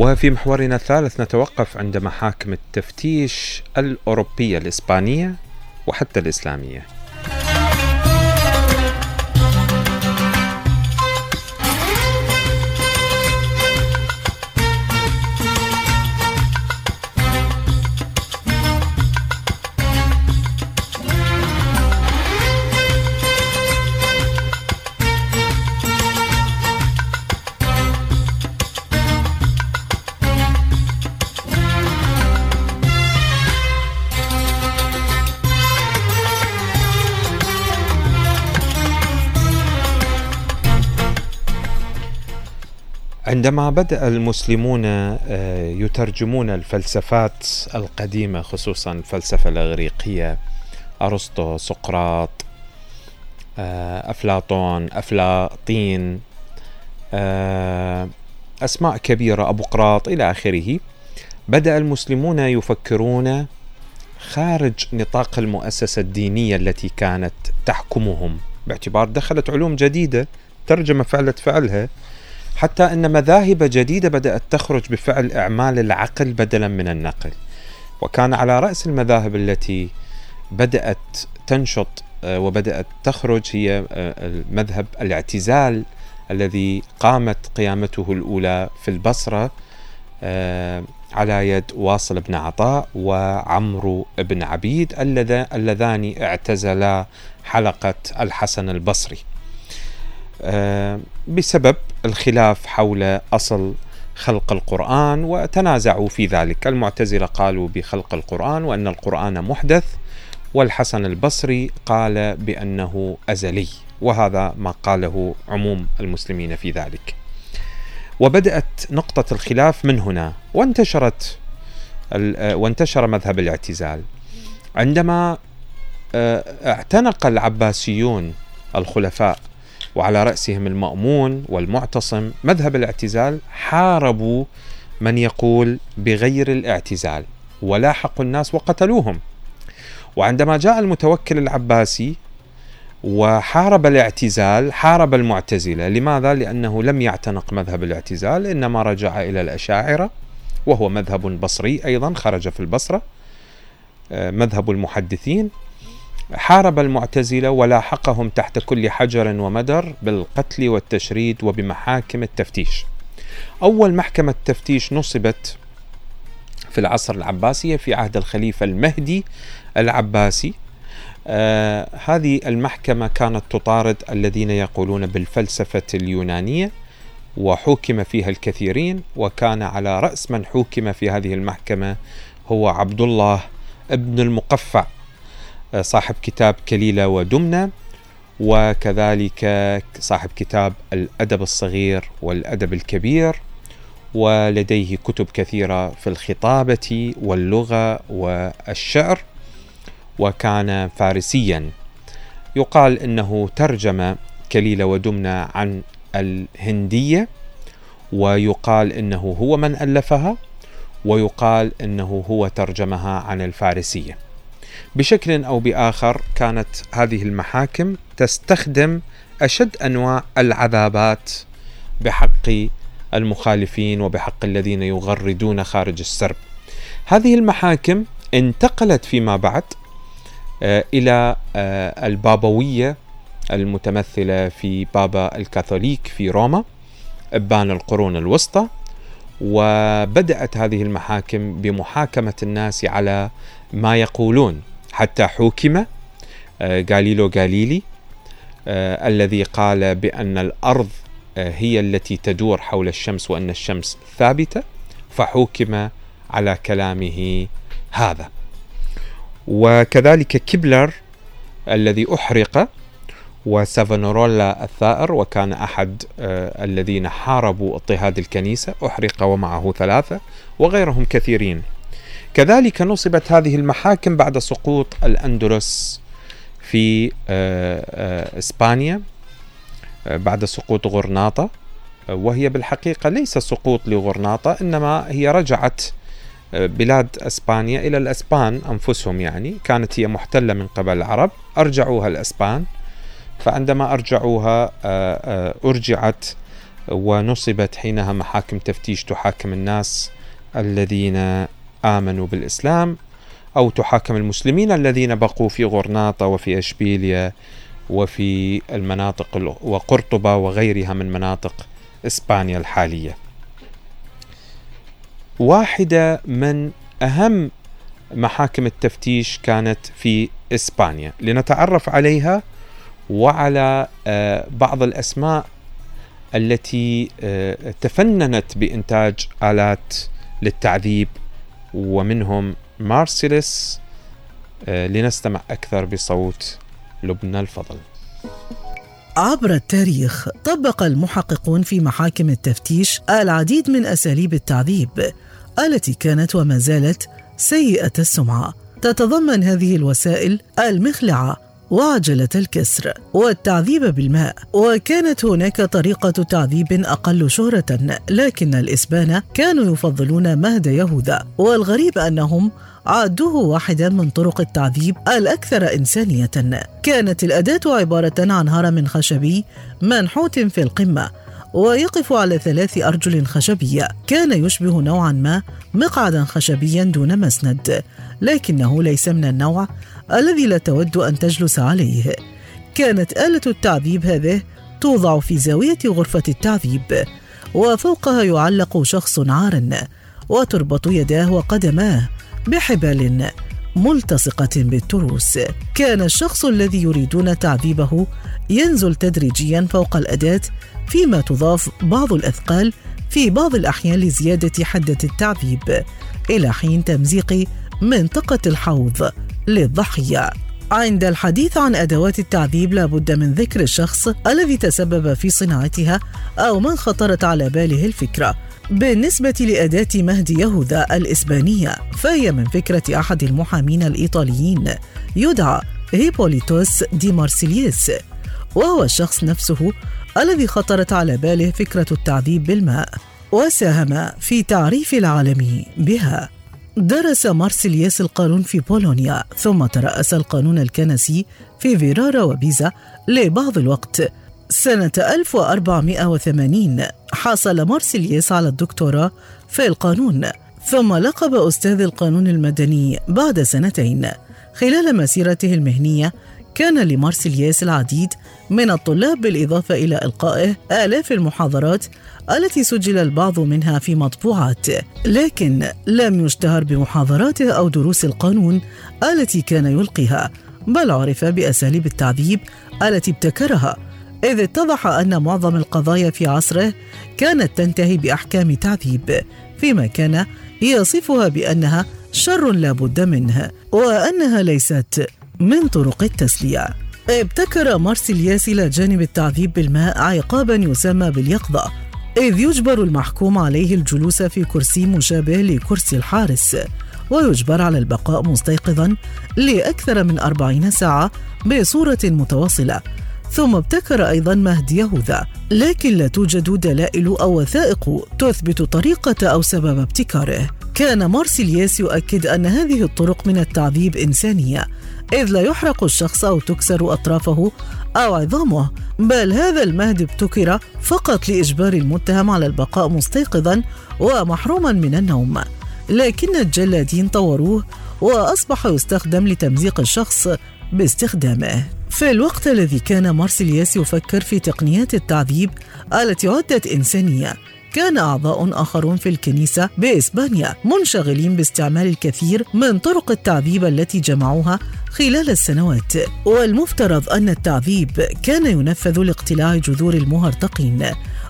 وفي محورنا الثالث نتوقف عند محاكم التفتيش الأوروبية الإسبانية وحتى الإسلامية. عندما بدأ المسلمون آه، يترجمون الفلسفات القديمة خصوصا الفلسفة الإغريقية أرسطو سقراط آه، أفلاطون أفلاطين آه، أسماء كبيرة أبو قراط إلى آخره بدأ المسلمون يفكرون خارج نطاق المؤسسة الدينية التي كانت تحكمهم. باعتبار دخلت علوم جديدة ترجمة فعلت فعلها. حتى أن مذاهب جديدة بدأت تخرج بفعل إعمال العقل بدلا من النقل. وكان على رأس المذاهب التي بدأت تنشط آه، وبدأت تخرج هي آه، مذهب الاعتزال الذي قامت قيامته الأولى في البصرة آه، على يد واصل بن عطاء وعمرو بن عبيد اللذان اعتزلا حلقة الحسن البصري. بسبب الخلاف حول أصل خلق القرآن وتنازعوا في ذلك. المعتزلة قالوا بخلق القرآن وأن القرآن محدث والحسن البصري قال بأنه أزلي وهذا ما قاله عموم المسلمين في ذلك. وبدأت نقطة الخلاف من هنا وانتشرت آه، وانتشر مذهب الاعتزال. عندما آه، اعتنق العباسيون الخلفاء وعلى رأسهم المأمون والمعتصم مذهب الاعتزال حاربوا من يقول بغير الاعتزال ولاحقوا الناس وقتلوهم. وعندما جاء المتوكل العباسي وحارب الاعتزال حارب المعتزلة، لماذا؟ لأنه لم يعتنق مذهب الاعتزال إنما رجع إلى الأشاعرة وهو مذهب بصري أيضا خرج في البصرة آه، مذهب المحدثين. حارب المعتزلة ولاحقهم تحت كل حجر ومدر بالقتل والتشريد وبمحاكم التفتيش. أول محكمة تفتيش نصبت في العصر العباسي في عهد الخليفة المهدي العباسي. آه هذه المحكمة كانت تطارد الذين يقولون بالفلسفة اليونانية وحوكم فيها الكثيرين وكان على رأس من حوكم في هذه المحكمة هو عبد الله ابن المقفع صاحب كتاب كليلة ودمنة وكذلك صاحب كتاب الأدب الصغير والأدب الكبير ولديه كتب كثيرة في الخطابة واللغة والشعر وكان فارسيا. يقال إنه ترجم كليلة ودمنة عن الهندية ويقال إنه هو من ألفها ويقال إنه هو ترجمها عن الفارسية. بشكل أو بآخر كانت هذه المحاكم تستخدم أشد أنواع العذابات بحق المخالفين وبحق الذين يغردون خارج السرب. هذه المحاكم انتقلت فيما بعد آه، إلى آه، البابوية المتمثلة في بابا الكاثوليك في روما ابان القرون الوسطى وبدأت هذه المحاكم بمحاكمة الناس على ما يقولون حتى حوكم غاليلو آه، غاليلي آه، الذي قال بأن الأرض آه، هي التي تدور حول الشمس وأن الشمس ثابتة فحوكم على كلامه هذا. وكذلك كيبلر الذي أحرق وسافونورولا الثائر وكان أحد الذين حاربوا اضطهاد الكنيسة أحرق ومعه ثلاثة وغيرهم كثيرين. كذلك نصبت هذه المحاكم بعد سقوط الأندلس في آه، آه، إسبانيا آه، بعد سقوط غرناطة. وهي بالحقيقة ليس سقوط لغرناطة إنما هي رجعت بلاد إسبانيا إلى الإسبان أنفسهم يعني. كانت هي محتلة من قبل العرب أرجعوها الإسبان. فعندما أرجعوها أرجعت ونصبت حينها محاكم تفتيش تحاكم الناس الذين آمنوا بالإسلام أو تحاكم المسلمين الذين بقوا في غرناطة وفي أشبيليا وفي المناطق وقرطبة وغيرها من مناطق إسبانيا الحالية. واحدة من أهم محاكم التفتيش كانت في إسبانيا. لنتعرف عليها وعلى آه، بعض الأسماء التي آه، تفننت بإنتاج آلات للتعذيب ومنهم مارسيلس آه، لنستمع أكثر بصوت لبنى الفضل. عبر التاريخ طبق المحققون في محاكم التفتيش العديد من أساليب التعذيب التي كانت وما زالت سيئة السمعة. تتضمن هذه الوسائل المخلعة وعجلة الكسر والتعذيب بالماء. وكانت هناك طريقة تعذيب أقل شهرة لكن الإسبان كانوا يفضلون مهد يهوذا والغريب أنهم عدوه واحدا من طرق التعذيب الأكثر إنسانية. كانت الأداة عبارة عن هرم خشبي منحوت في القمة ويقف على ثلاث أرجل خشبية كان يشبه نوعا ما مقعدا خشبيا دون مسند لكنه ليس من النوع الذي لا تود أن تجلس عليه. كانت آلة التعذيب هذه توضع في زاوية غرفة التعذيب وفوقها يعلق شخص عار وتربط يداه وقدماه بحبال. ملتصقة بالتروس. كان الشخص الذي يريدون تعذيبه ينزل تدريجيا فوق الأداة فيما تضاف بعض الأثقال في بعض الأحيان لزيادة حدة التعذيب. إلى حين تمزيق منطقة الحوض للضحية. عند الحديث عن أدوات التعذيب لابد من ذكر الشخص الذي تسبب في صناعتها أو من خطرت على باله الفكرة. بالنسبة لأداة مهد يهوذا الإسبانية فهي من فكرة أحد المحامين الإيطاليين يدعى هيبوليتوس دي مارسيليس وهو الشخص نفسه الذي خطرت على باله فكرة التعذيب بالماء وساهم في تعريف العالم بها. درس مارسيلياس القانون في بولونيا ثم ترأس القانون الكنسي في فيرارا وبيزا لبعض الوقت سنة 1480 حصل مارسيلياس على الدكتوراه في القانون ثم لقب أستاذ القانون المدني بعد سنتين. خلال مسيرته المهنية كان لمارسيلياس العديد من الطلاب بالإضافة إلى إلقائه آلاف المحاضرات التي سجل البعض منها في مطبوعات لكن لم يشتهر بمحاضراته أو دروس القانون التي كان يلقيها بل عرف بأساليب التعذيب التي ابتكرها. إذ اتضح أن معظم القضايا في عصره كانت تنتهي بأحكام تعذيب فيما كان يصفها بأنها شر لا بد منه وأنها ليست من طرق التسلية. ابتكر مارسيلياس إلى جانب التعذيب بالماء عقابا يسمى باليقظة إذ يجبر المحكوم عليه الجلوس في كرسي مشابه لكرسي الحارس ويجبر على البقاء مستيقظا لأكثر من أربعين ساعة بصورة متواصلة. ثم ابتكر أيضا مهدي يهوذا لكن لا توجد دلائل أو وثائق تثبت طريقة أو سبب ابتكاره. كان مارسيلياس يؤكد أن هذه الطرق من التعذيب إنسانية إذ لا يحرق الشخص أو تكسر أطرافه أو عظامه بل هذا المهد ابتكر فقط لإجبار المتهم على البقاء مستيقظا ومحروما من النوم. لكن الجلادين طوروه وأصبح يستخدم لتمزيق الشخص باستخدامه. في الوقت الذي كان مارسيلياس يفكر في تقنيات التعذيب التي عدت إنسانية كان أعضاء آخرون في الكنيسة بإسبانيا منشغلين باستعمال الكثير من طرق التعذيب التي جمعوها خلال السنوات. والمفترض أن التعذيب كان ينفذ لاقتلاع جذور المهرطقين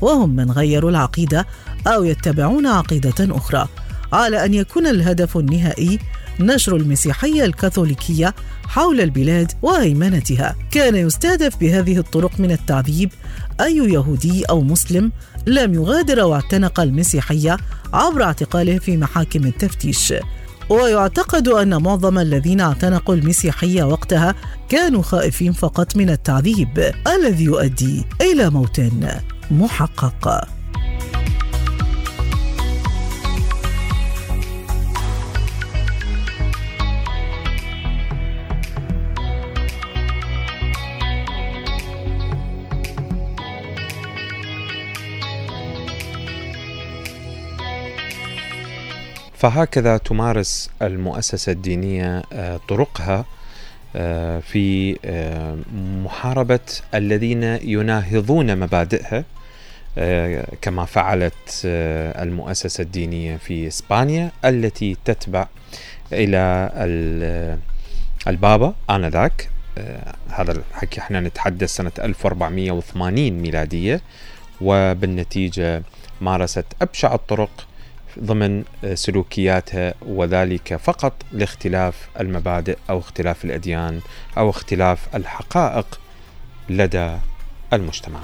وهم من غيروا العقيدة أو يتبعون عقيدة أخرى على أن يكون الهدف النهائي نشر المسيحية الكاثوليكية حول البلاد وهيمنتها كان يستهدف بهذه الطرق من التعذيب. أي يهودي أو مسلم لم يغادر واعتنق المسيحية عبر اعتقاله في محاكم التفتيش. ويعتقد أن معظم الذين اعتنقوا المسيحية وقتها كانوا خائفين فقط من التعذيب الذي يؤدي إلى موت محقق. فهكذا تمارس المؤسسة الدينية طرقها في محاربة الذين يناهضون مبادئها كما فعلت المؤسسة الدينية في إسبانيا التي تتبع إلى البابا آنذاك. هذا الحكي إحنا نتحدث سنة 1480 ميلادية وبالنتيجة مارست أبشع الطرق ضمن سلوكياتها وذلك فقط لاختلاف المبادئ أو اختلاف الأديان أو اختلاف الحقائق لدى المجتمع.